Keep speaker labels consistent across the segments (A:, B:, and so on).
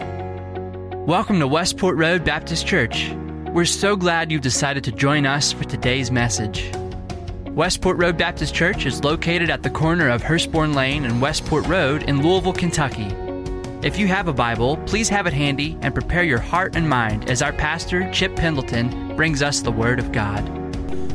A: Welcome to Westport Road Baptist Church. We're so glad you've decided to join us for today's message. Westport Road Baptist Church is located at the corner of Hurstbourne Lane and Westport Road in Louisville, Kentucky. If you have a Bible, please have it handy and prepare your heart and mind as our pastor, Chip Pendleton, brings us the Word of God.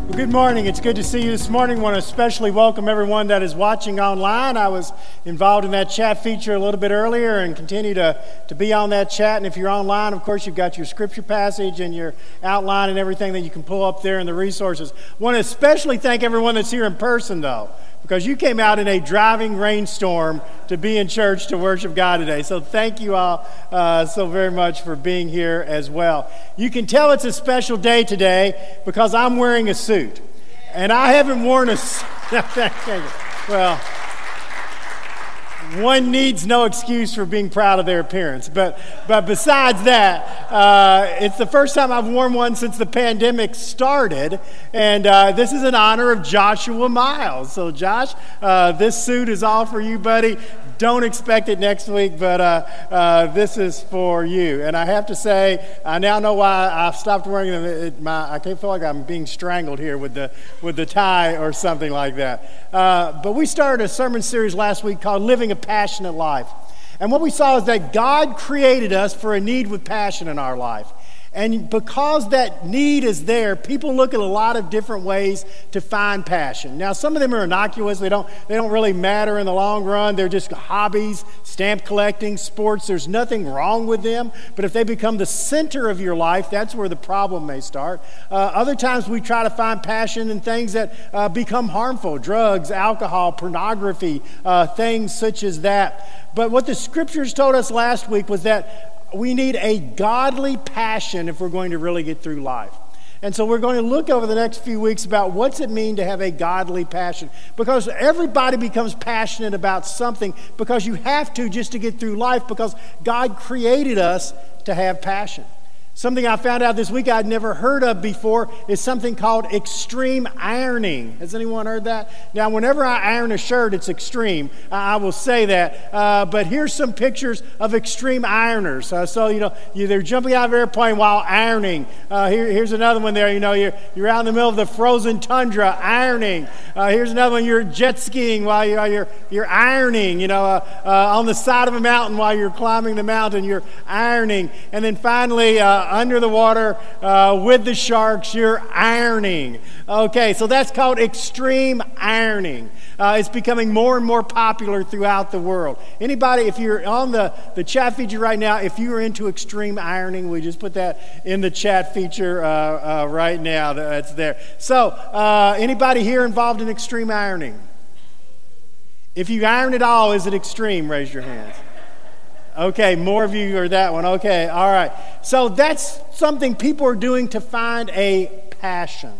B: Well, good morning. It's good to see you this morning. I want to especially welcome everyone that is watching online. I was involved in that chat feature a little bit earlier and continue to, to be on that chat. And if you're online, of course, you've got your scripture passage and your outline and everything that you can pull up there in the resources. I want to especially thank everyone that's here in person, though because you came out in a driving rainstorm to be in church to worship God today. So thank you all uh, so very much for being here as well. You can tell it's a special day today because I'm wearing a suit. And I haven't worn a suit. well, one needs no excuse for being proud of their appearance. But, but besides that, uh, it's the first time I've worn one since the pandemic started. And uh, this is in honor of Joshua Miles. So, Josh, uh, this suit is all for you, buddy. Don't expect it next week, but uh, uh, this is for you. And I have to say, I now know why I've stopped wearing them. It, my, I can't feel like I'm being strangled here with the, with the tie or something like that. Uh, but we started a sermon series last week called Living a Passionate Life. And what we saw is that God created us for a need with passion in our life. And because that need is there, people look at a lot of different ways to find passion. Now, some of them are innocuous. They don't, they don't really matter in the long run. They're just hobbies, stamp collecting, sports. There's nothing wrong with them. But if they become the center of your life, that's where the problem may start. Uh, other times we try to find passion in things that uh, become harmful drugs, alcohol, pornography, uh, things such as that. But what the scriptures told us last week was that we need a godly passion if we're going to really get through life. And so we're going to look over the next few weeks about what's it mean to have a godly passion. Because everybody becomes passionate about something because you have to just to get through life because God created us to have passion. Something I found out this week I'd never heard of before is something called extreme ironing. Has anyone heard that? Now, whenever I iron a shirt, it's extreme. I will say that. Uh, but here's some pictures of extreme ironers. Uh, so, you know, they're jumping out of an airplane while ironing. Uh, here, here's another one there. You know, you're, you're out in the middle of the frozen tundra ironing. Uh, here's another one. You're jet skiing while you're, you're, you're ironing. You know, uh, uh, on the side of a mountain while you're climbing the mountain, you're ironing. And then finally, under the water uh, with the sharks, you're ironing. Okay, so that's called extreme ironing. Uh, it's becoming more and more popular throughout the world. Anybody, if you're on the, the chat feature right now, if you are into extreme ironing, we just put that in the chat feature uh, uh right now. That's there. So, uh, anybody here involved in extreme ironing? If you iron at all, is it extreme? Raise your hands. Okay, more of you are that one. Okay, all right. So that's something people are doing to find a passion.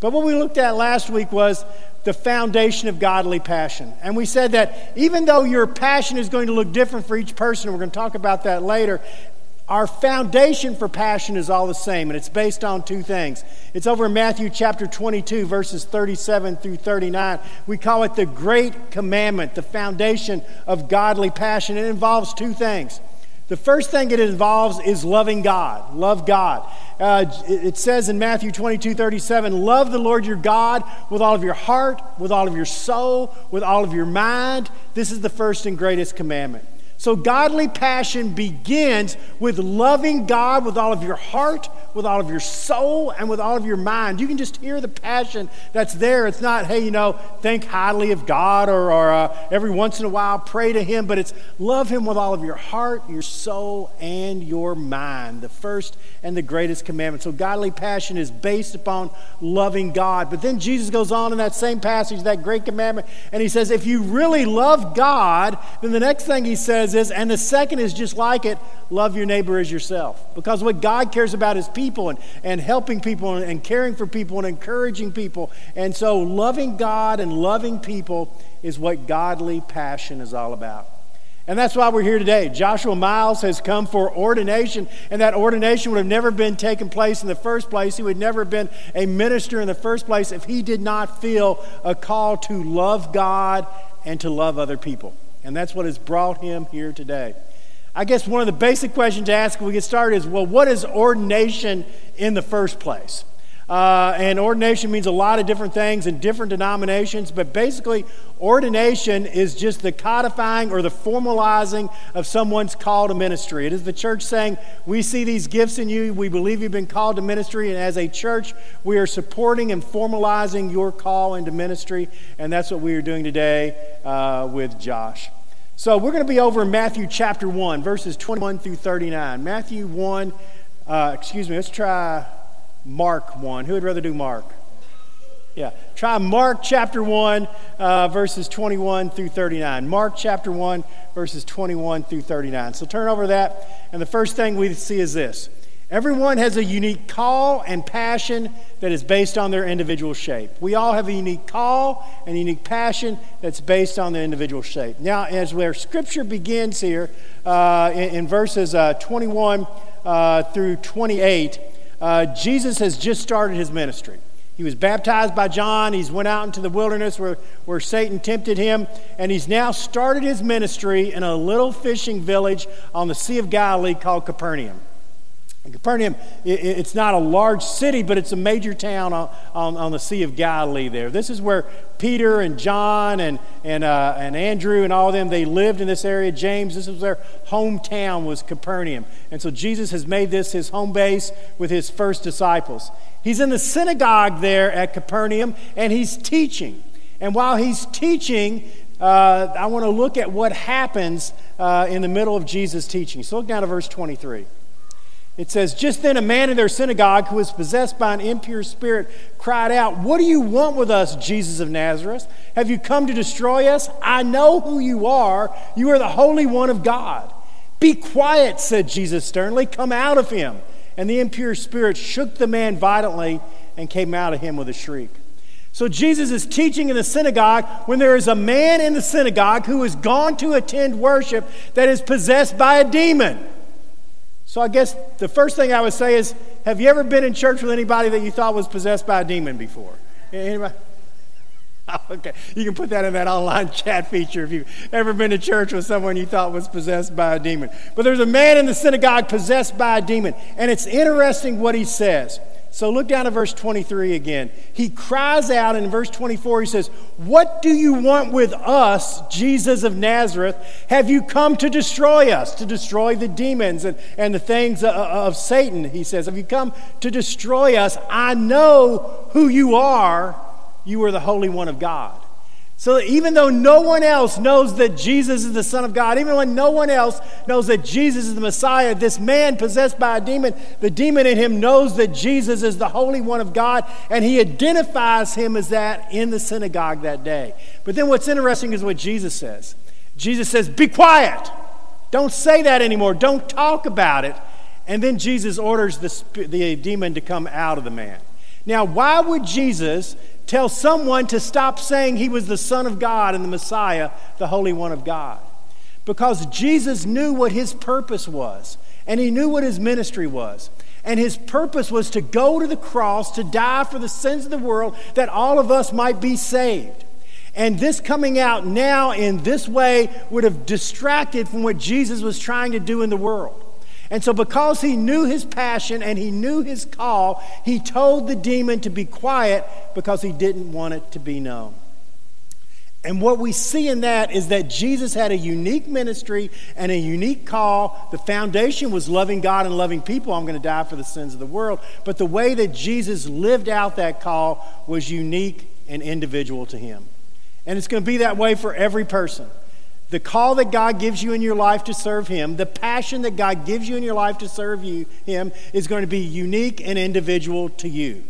B: But what we looked at last week was the foundation of godly passion. And we said that even though your passion is going to look different for each person, we're going to talk about that later, our foundation for passion is all the same, and it's based on two things. It's over in Matthew chapter 22, verses 37 through 39. We call it the Great Commandment, the foundation of godly passion. It involves two things. The first thing it involves is loving God. Love God. Uh, it says in Matthew 22, 37, love the Lord your God with all of your heart, with all of your soul, with all of your mind. This is the first and greatest commandment. So, godly passion begins with loving God with all of your heart, with all of your soul, and with all of your mind. You can just hear the passion that's there. It's not, hey, you know, think highly of God or, or uh, every once in a while pray to Him, but it's love Him with all of your heart, your soul, and your mind. The first and the greatest commandment. So, godly passion is based upon loving God. But then Jesus goes on in that same passage, that great commandment, and He says, if you really love God, then the next thing He says, says this, and the second is just like it love your neighbor as yourself. Because what God cares about is people and, and helping people and, and caring for people and encouraging people. And so, loving God and loving people is what godly passion is all about. And that's why we're here today. Joshua Miles has come for ordination, and that ordination would have never been taken place in the first place. He would never have been a minister in the first place if he did not feel a call to love God and to love other people. And that's what has brought him here today. I guess one of the basic questions to ask when we get started is well, what is ordination in the first place? Uh, and ordination means a lot of different things in different denominations, but basically, ordination is just the codifying or the formalizing of someone's call to ministry. It is the church saying, We see these gifts in you, we believe you've been called to ministry, and as a church, we are supporting and formalizing your call into ministry, and that's what we are doing today uh, with Josh. So, we're going to be over in Matthew chapter 1, verses 21 through 39. Matthew 1, uh, excuse me, let's try Mark 1. Who would rather do Mark? Yeah. Try Mark chapter 1, uh, verses 21 through 39. Mark chapter 1, verses 21 through 39. So turn over that, and the first thing we see is this Everyone has a unique call and passion that is based on their individual shape. We all have a unique call and unique passion that's based on the individual shape. Now, as where Scripture begins here uh, in, in, verses uh, 21 uh, through 28, uh, Jesus has just started his ministry. He was baptized by John. He's went out into the wilderness where, where Satan tempted him. And he's now started his ministry in a little fishing village on the Sea of Galilee called Capernaum. Capernaum, it's not a large city, but it's a major town on, on, on, the Sea of Galilee there. This is where Peter and John and, and, uh, and Andrew and all of them, they lived in this area. James, this was their hometown, was Capernaum. And so Jesus has made this his home base with his first disciples. He's in the synagogue there at Capernaum, and he's teaching. And while he's teaching, uh, I want to look at what happens uh, in the middle of Jesus' teaching. So look down to verse 23. It says, Just then a man in their synagogue who was possessed by an impure spirit cried out, What do you want with us, Jesus of Nazareth? Have you come to destroy us? I know who you are. You are the Holy One of God. Be quiet, said Jesus sternly. Come out of him. And the impure spirit shook the man violently and came out of him with a shriek. So Jesus is teaching in the synagogue when there is a man in the synagogue who has gone to attend worship that is possessed by a demon. So I guess the first thing I would say is, have you ever been in church with anybody that you thought was possessed by a demon before? Anybody? okay, you can put that in that online chat feature if you've ever been to church with someone you thought was possessed by a demon. But there's a man in the synagogue possessed by a demon, and it's interesting what he says. So look down at verse 23 again. He cries out in verse 24, he says, What do you want with us, Jesus of Nazareth? Have you come to destroy us, to destroy the demons and, and the things of, of Satan? He says, Have you come to destroy us? I know who you are. You are the Holy One of God. So even though no one else knows that Jesus is the Son of God, even when no one else knows that Jesus is the Messiah, this man possessed by a demon, the demon in him knows that Jesus is the Holy One of God, and he identifies him as that in the synagogue that day. But then what's interesting is what Jesus says. Jesus says, Be quiet. Don't say that anymore. Don't talk about it. And then Jesus orders the, the demon to come out of the man. Now, why would Jesus tell someone to stop saying he was the Son of God and the Messiah, the Holy One of God. Because Jesus knew what his purpose was, and he knew what his ministry was. And his purpose was to go to the cross to die for the sins of the world that all of us might be saved. And this coming out now in this way would have distracted from what Jesus was trying to do in the world. And so, because he knew his passion and he knew his call, he told the demon to be quiet because he didn't want it to be known. And what we see in that is that Jesus had a unique ministry and a unique call. The foundation was loving God and loving people. I'm going to die for the sins of the world. But the way that Jesus lived out that call was unique and individual to him. And it's going to be that way for every person. The call that God gives you in your life to serve Him, the passion that God gives you in your life to serve you, Him, is going to be unique and individual to you.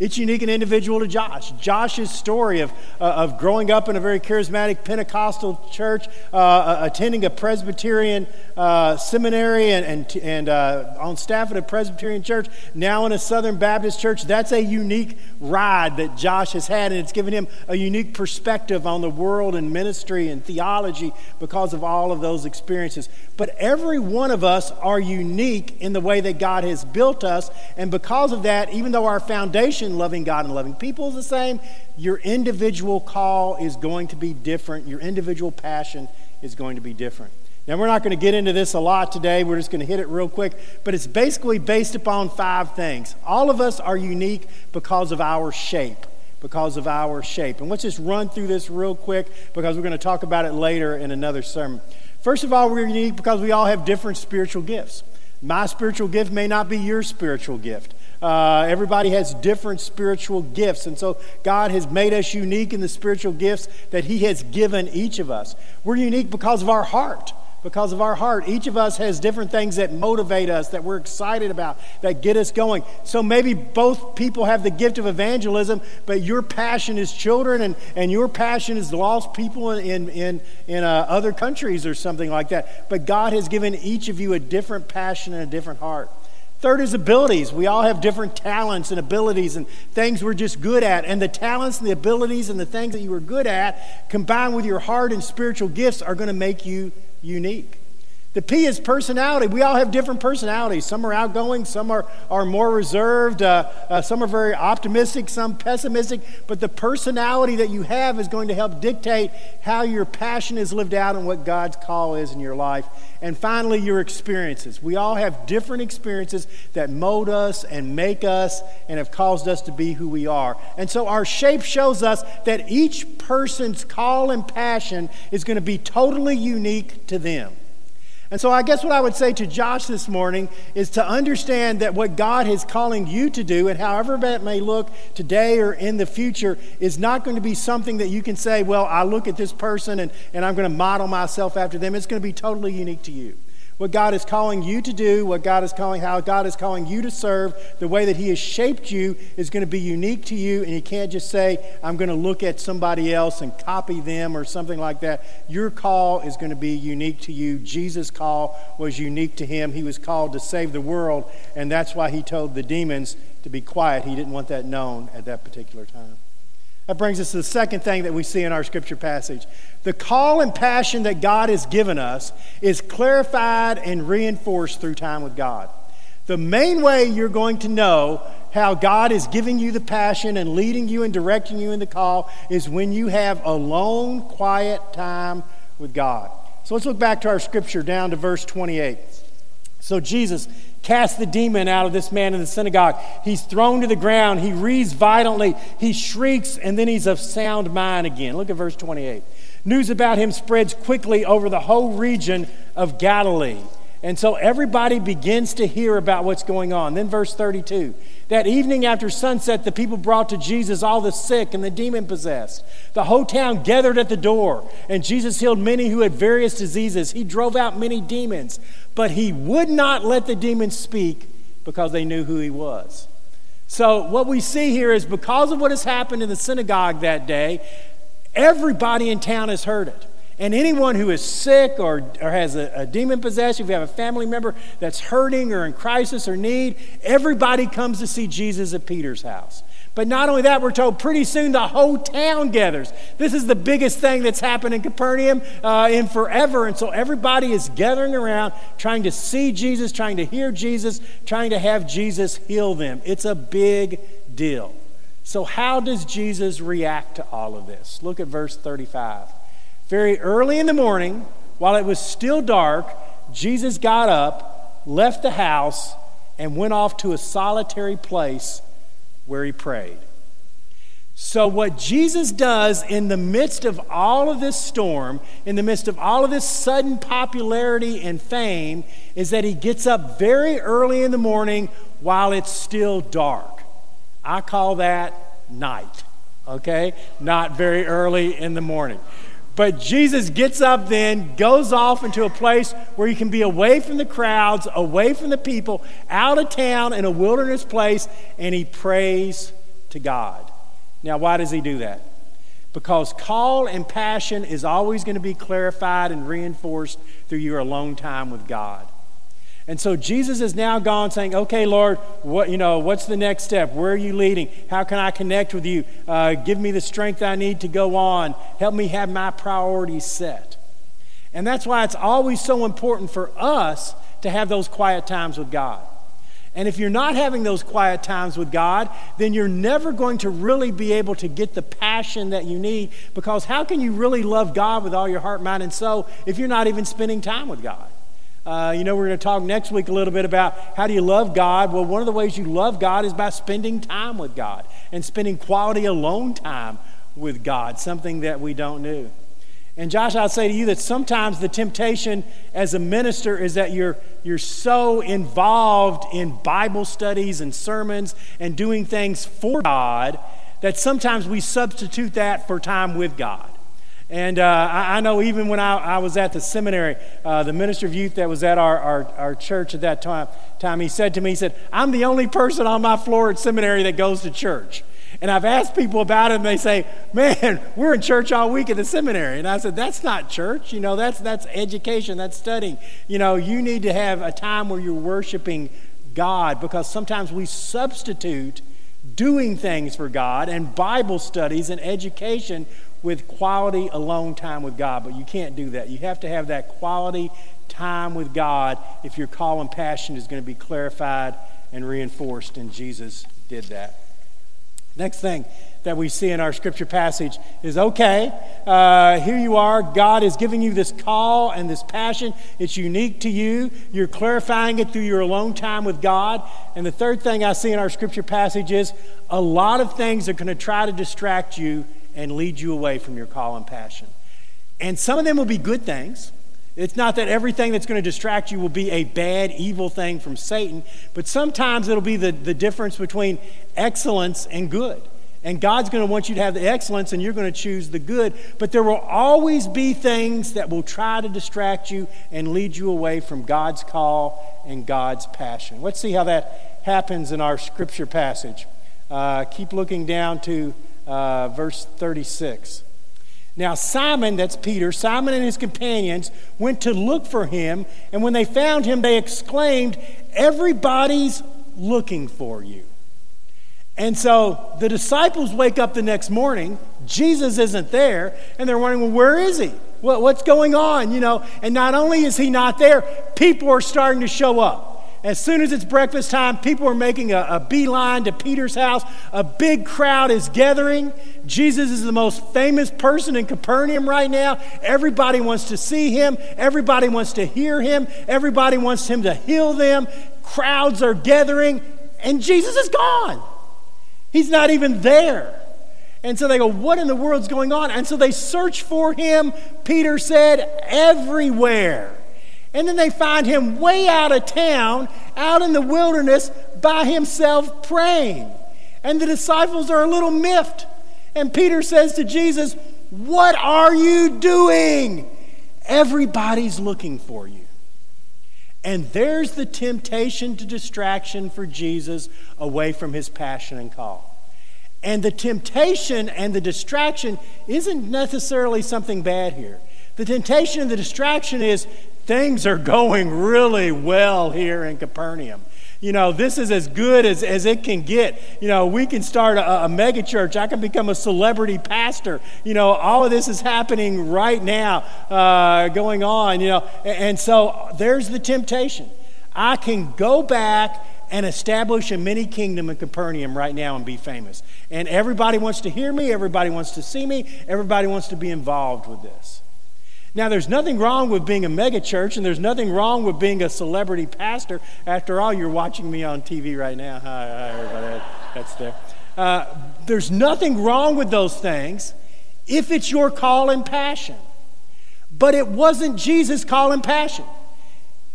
B: It's unique and individual to Josh. Josh's story of, uh, of growing up in a very charismatic Pentecostal church, uh, uh, attending a Presbyterian uh, seminary, and, and, and uh, on staff at a Presbyterian church, now in a Southern Baptist church, that's a unique ride that Josh has had, and it's given him a unique perspective on the world and ministry and theology because of all of those experiences. But every one of us are unique in the way that God has built us, and because of that, even though our foundation loving God and loving people is the same. Your individual call is going to be different. Your individual passion is going to be different. Now, we're not going to get into this a lot today. We're just going to hit it real quick. But it's basically based upon five things. All of us are unique because of our shape. Because of our shape. And let's just run through this real quick because we're going to talk about it later in another sermon. First of all, we're unique because we all have different spiritual gifts. My spiritual gift may not be your spiritual gift. Uh, everybody has different spiritual gifts. And so God has made us unique in the spiritual gifts that He has given each of us. We're unique because of our heart because of our heart. Each of us has different things that motivate us, that we're excited about, that get us going. So maybe both people have the gift of evangelism, but your passion is children and, and your passion is lost people in, in, in uh, other countries or something like that. But God has given each of you a different passion and a different heart. Third is abilities. We all have different talents and abilities and things we're just good at. And the talents and the abilities and the things that you are good at, combined with your heart and spiritual gifts, are going to make you unique. The P is personality. We all have different personalities. Some are outgoing, some are, are more reserved, uh, uh, some are very optimistic, some pessimistic. But the personality that you have is going to help dictate how your passion is lived out and what God's call is in your life. And finally, your experiences. We all have different experiences that mold us and make us and have caused us to be who we are. And so our shape shows us that each person's call and passion is going to be totally unique to them. And so I guess what I would say to Josh this morning is to understand that what God is calling you to do, and however that may look today or in the future, is not going to be something that you can say, well, I look at this person and, and I'm going to model myself after them. It's going to be totally unique to you what God is calling you to do, what God is calling, how God is calling you to serve, the way that He has shaped you is going to be unique to you, and you can't just say, I'm going to look at somebody else and copy them or something like that. Your call is going to be unique to you. Jesus' call was unique to Him. He was called to save the world, and that's why He told the demons to be quiet. He didn't want that known at that particular time. That brings us to the second thing that we see in our scripture passage. The call and passion that God has given us is clarified and reinforced through time with God. The main way you're going to know how God is giving you the passion and leading you and directing you in the call is when you have alone, quiet time with God. So let's look back to our scripture down to verse 28. So Jesus cast the demon out of this man in the synagogue. He's thrown to the ground. He reads violently. He shrieks, and then he's of sound mind again. Look at verse 28. News about him spreads quickly over the whole region of Galilee. And so everybody begins to hear about what's going on. Then, verse 32 that evening after sunset, the people brought to Jesus all the sick and the demon possessed. The whole town gathered at the door, and Jesus healed many who had various diseases. He drove out many demons, but he would not let the demons speak because they knew who he was. So, what we see here is because of what has happened in the synagogue that day, everybody in town has heard it. And anyone who is sick or, or has a, a demon possession, if you have a family member that's hurting or in crisis or need, everybody comes to see Jesus at Peter's house. But not only that, we're told pretty soon the whole town gathers. This is the biggest thing that's happened in Capernaum uh, in forever. And so everybody is gathering around, trying to see Jesus, trying to hear Jesus, trying to have Jesus heal them. It's a big deal. So, how does Jesus react to all of this? Look at verse 35. Very early in the morning, while it was still dark, Jesus got up, left the house, and went off to a solitary place where he prayed. So, what Jesus does in the midst of all of this storm, in the midst of all of this sudden popularity and fame, is that he gets up very early in the morning while it's still dark. I call that night, okay? Not very early in the morning. But Jesus gets up then, goes off into a place where he can be away from the crowds, away from the people, out of town in a wilderness place, and he prays to God. Now, why does he do that? Because call and passion is always going to be clarified and reinforced through your alone time with God. And so Jesus is now gone saying, okay, Lord, what, you know, what's the next step? Where are you leading? How can I connect with you? Uh, give me the strength I need to go on. Help me have my priorities set. And that's why it's always so important for us to have those quiet times with God. And if you're not having those quiet times with God, then you're never going to really be able to get the passion that you need because how can you really love God with all your heart, mind, and soul if you're not even spending time with God? Uh, you know, we're going to talk next week a little bit about how do you love God. Well, one of the ways you love God is by spending time with God and spending quality alone time with God, something that we don't do. And Josh, I'll say to you that sometimes the temptation as a minister is that you're, you're so involved in Bible studies and sermons and doing things for God that sometimes we substitute that for time with God. And uh, I, I, know even when I, I was at the seminary, uh, the minister of youth that was at our, our, our church at that time, time, he said to me, he said, I'm the only person on my floor at seminary that goes to church. And I've asked people about it, and they say, Man, we're in church all week at the seminary. And I said, That's not church. You know, that's, that's education, that's studying. You know, you need to have a time where you're worshiping God because sometimes we substitute doing things for God and Bible studies and education with quality alone time with God. But you can't do that. You have to have that quality time with God if your call and passion is going to be clarified and reinforced. And Jesus did that. Next thing that we see in our scripture passage is okay, uh, here you are. God is giving you this call and this passion. It's unique to you. You're clarifying it through your alone time with God. And the third thing I see in our scripture passage is a lot of things are going to try to distract you and lead you away from your call and passion. And some of them will be good things. It's not that everything that's going to distract you will be a bad, evil thing from Satan, but sometimes it'll be the, the difference between excellence and good. And God's going to want you to have the excellence, and you're going to choose the good. But there will always be things that will try to distract you and lead you away from God's call and God's passion. Let's see how that happens in our scripture passage. Uh, keep looking down to uh, verse 36. Now, Simon, that's Peter, Simon and his companions went to look for him, and when they found him, they exclaimed, Everybody's looking for you. And so the disciples wake up the next morning, Jesus isn't there, and they're wondering, Well, where is he? what's going on? You know, and not only is he not there, people are starting to show up. As soon as it's breakfast time, people are making a, a beeline to Peter's house. A big crowd is gathering. Jesus is the most famous person in Capernaum right now. Everybody wants to see him, everybody wants to hear him, everybody wants him to heal them. Crowds are gathering, and Jesus is gone. He's not even there. And so they go, What in the world's going on? And so they search for him, Peter said, everywhere. And then they find him way out of town, out in the wilderness, by himself praying. And the disciples are a little miffed. And Peter says to Jesus, What are you doing? Everybody's looking for you. And there's the temptation to distraction for Jesus away from his passion and call. And the temptation and the distraction isn't necessarily something bad here. The temptation and the distraction is things are going really well here in Capernaum. You know, this is as good as, as it can get. You know, we can start a, a mega church. I can become a celebrity pastor. You know, all of this is happening right now, uh, going on, you know. And, and so there's the temptation. I can go back and establish a mini kingdom in Capernaum right now and be famous. And everybody wants to hear me, everybody wants to see me, everybody wants to be involved with this. Now, there's nothing wrong with being a megachurch, and there's nothing wrong with being a celebrity pastor. After all, you're watching me on TV right now. Hi, hi everybody. That's there. Uh, there's nothing wrong with those things if it's your call and passion. But it wasn't Jesus' call and passion.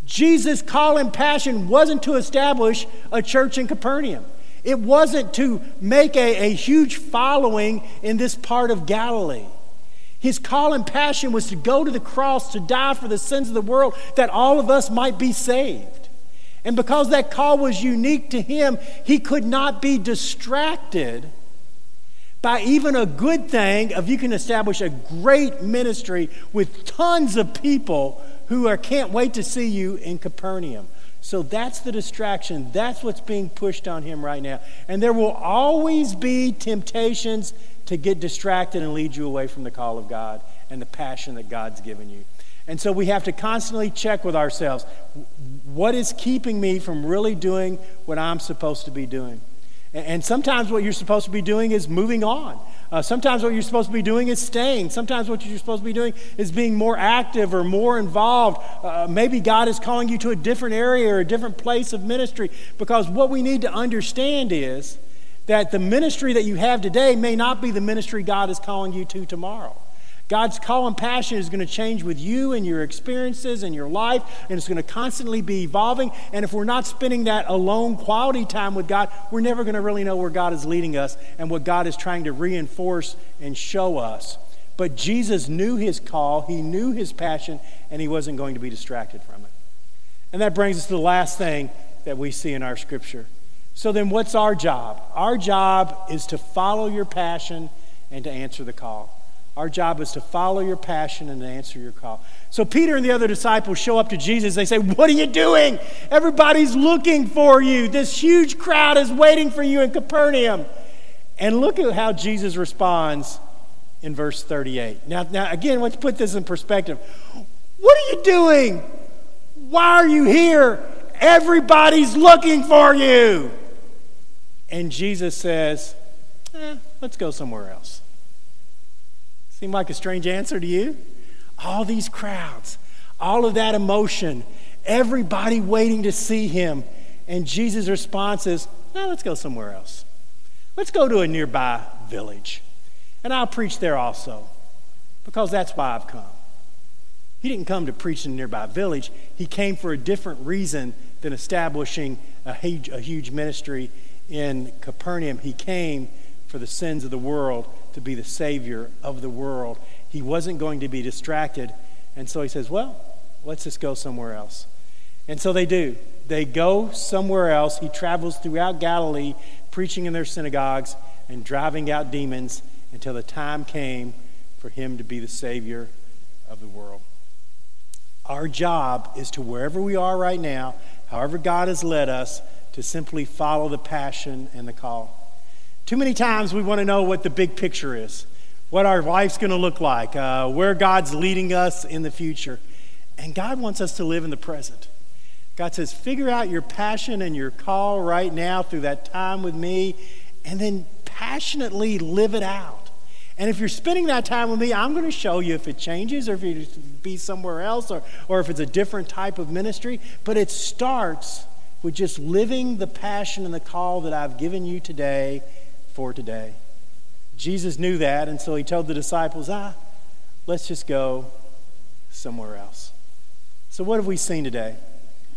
B: Jesus' call and passion wasn't to establish a church in Capernaum. It wasn't to make a, a huge following in this part of Galilee. His call and passion was to go to the cross to die for the sins of the world that all of us might be saved. And because that call was unique to him, he could not be distracted by even a good thing of you can establish a great ministry with tons of people who are, can't wait to see you in Capernaum. So that's the distraction. That's what's being pushed on him right now. And there will always be temptations to get distracted and lead you away from the call of God and the passion that God's given you. And so we have to constantly check with ourselves What is keeping me from really doing what I'm supposed to be doing? And sometimes what you're supposed to be doing is moving on. Uh, sometimes what you're supposed to be doing is staying. Sometimes what you're supposed to be doing is being more active or more involved. Uh, maybe God is calling you to a different area or a different place of ministry. Because what we need to understand is that the ministry that you have today may not be the ministry God is calling you to tomorrow. God's call and passion is going to change with you and your experiences and your life, and it's going to constantly be evolving. And if we're not spending that alone quality time with God, we're never going to really know where God is leading us and what God is trying to reinforce and show us. But Jesus knew his call, he knew his passion, and he wasn't going to be distracted from it. And that brings us to the last thing that we see in our scripture. So then, what's our job? Our job is to follow your passion and to answer the call. Our job is to follow your passion and to answer your call. So Peter and the other disciples show up to Jesus. They say, What are you doing? Everybody's looking for you. This huge crowd is waiting for you in Capernaum. And look at how Jesus responds in verse 38. Now, now again, let's put this in perspective. What are you doing? Why are you here? Everybody's looking for you. And Jesus says, eh, Let's go somewhere else. Seem like a strange answer to you? All these crowds, all of that emotion, everybody waiting to see him. And Jesus' response is, now let's go somewhere else. Let's go to a nearby village. And I'll preach there also, because that's why I've come. He didn't come to preach in a nearby village, he came for a different reason than establishing a huge, a huge ministry in Capernaum. He came for the sins of the world to be the Savior of the world. He wasn't going to be distracted. And so he says, Well, let's just go somewhere else. And so they do. They go somewhere else. He travels throughout Galilee, preaching in their synagogues and driving out demons until the time came for him to be the Savior of the world. Our job is to, wherever we are right now, however God has led us, to simply follow the passion and the call. Too many times we want to know what the big picture is, what our life's going to look like, uh, where God's leading us in the future. And God wants us to live in the present. God says, figure out your passion and your call right now through that time with me, and then passionately live it out. And if you're spending that time with me, I'm going to show you if it changes or if you be somewhere else or, or if it's a different type of ministry. But it starts with just living the passion and the call that I've given you today for today. Jesus knew that, and so he told the disciples, ah, let's just go somewhere else. So, what have we seen today?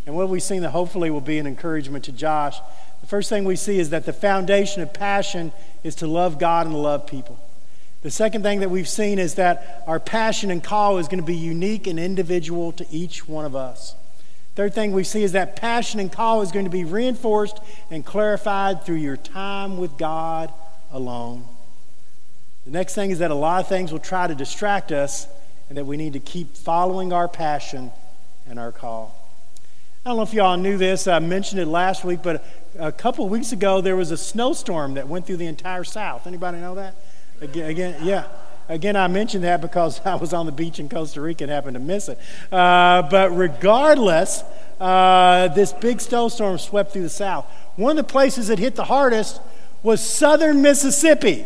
B: And what have we seen that hopefully will be an encouragement to Josh? The first thing we see is that the foundation of passion is to love God and love people. The second thing that we've seen is that our passion and call is going to be unique and individual to each one of us. Third thing we see is that passion and call is going to be reinforced and clarified through your time with God alone. The next thing is that a lot of things will try to distract us and that we need to keep following our passion and our call. I don't know if y'all knew this. I mentioned it last week, but a couple weeks ago there was a snowstorm that went through the entire South. Anybody know that? Again, again yeah. Again, I mentioned that because I was on the beach in Costa Rica and happened to miss it. Uh, but regardless, uh, this big snowstorm swept through the South. One of the places that hit the hardest was southern Mississippi.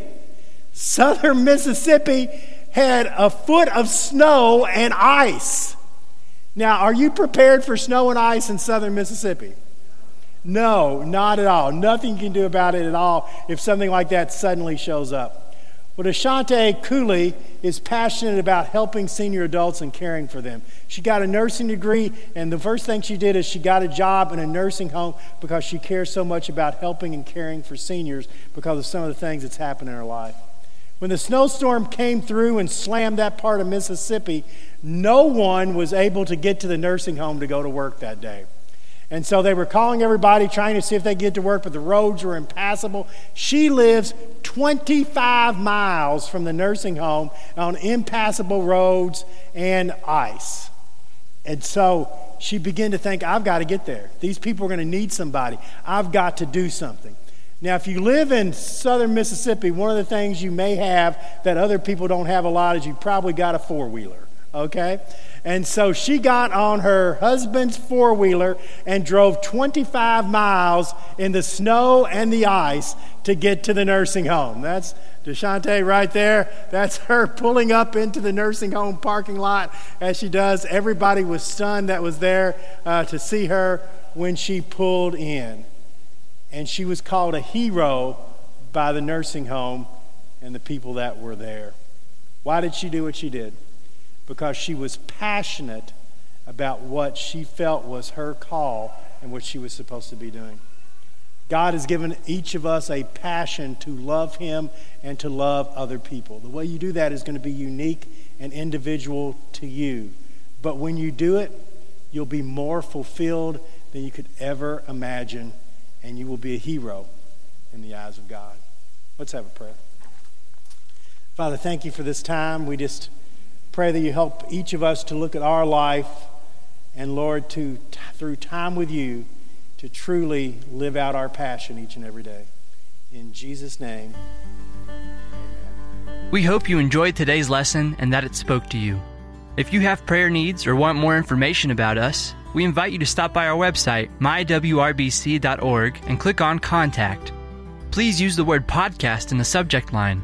B: Southern Mississippi had a foot of snow and ice. Now, are you prepared for snow and ice in southern Mississippi? No, not at all. Nothing you can do about it at all if something like that suddenly shows up. Well, Ashante Cooley is passionate about helping senior adults and caring for them. She got a nursing degree, and the first thing she did is she got a job in a nursing home because she cares so much about helping and caring for seniors because of some of the things that's happened in her life. When the snowstorm came through and slammed that part of Mississippi, no one was able to get to the nursing home to go to work that day. And so they were calling everybody, trying to see if they could get to work, but the roads were impassable. She lives 25 miles from the nursing home on impassable roads and ice. And so she began to think, I've got to get there. These people are going to need somebody. I've got to do something. Now, if you live in southern Mississippi, one of the things you may have that other people don't have a lot is you probably got a four wheeler. Okay? And so she got on her husband's four wheeler and drove 25 miles in the snow and the ice to get to the nursing home. That's Deshante right there. That's her pulling up into the nursing home parking lot as she does. Everybody was stunned that was there uh, to see her when she pulled in. And she was called a hero by the nursing home and the people that were there. Why did she do what she did? Because she was passionate about what she felt was her call and what she was supposed to be doing. God has given each of us a passion to love Him and to love other people. The way you do that is going to be unique and individual to you. But when you do it, you'll be more fulfilled than you could ever imagine, and you will be a hero in the eyes of God. Let's have a prayer. Father, thank you for this time. We just pray that you help each of us to look at our life and, Lord, to through time with you, to truly live out our passion each and every day. In Jesus' name, amen.
A: We hope you enjoyed today's lesson and that it spoke to you. If you have prayer needs or want more information about us, we invite you to stop by our website, mywrbc.org, and click on Contact. Please use the word podcast in the subject line.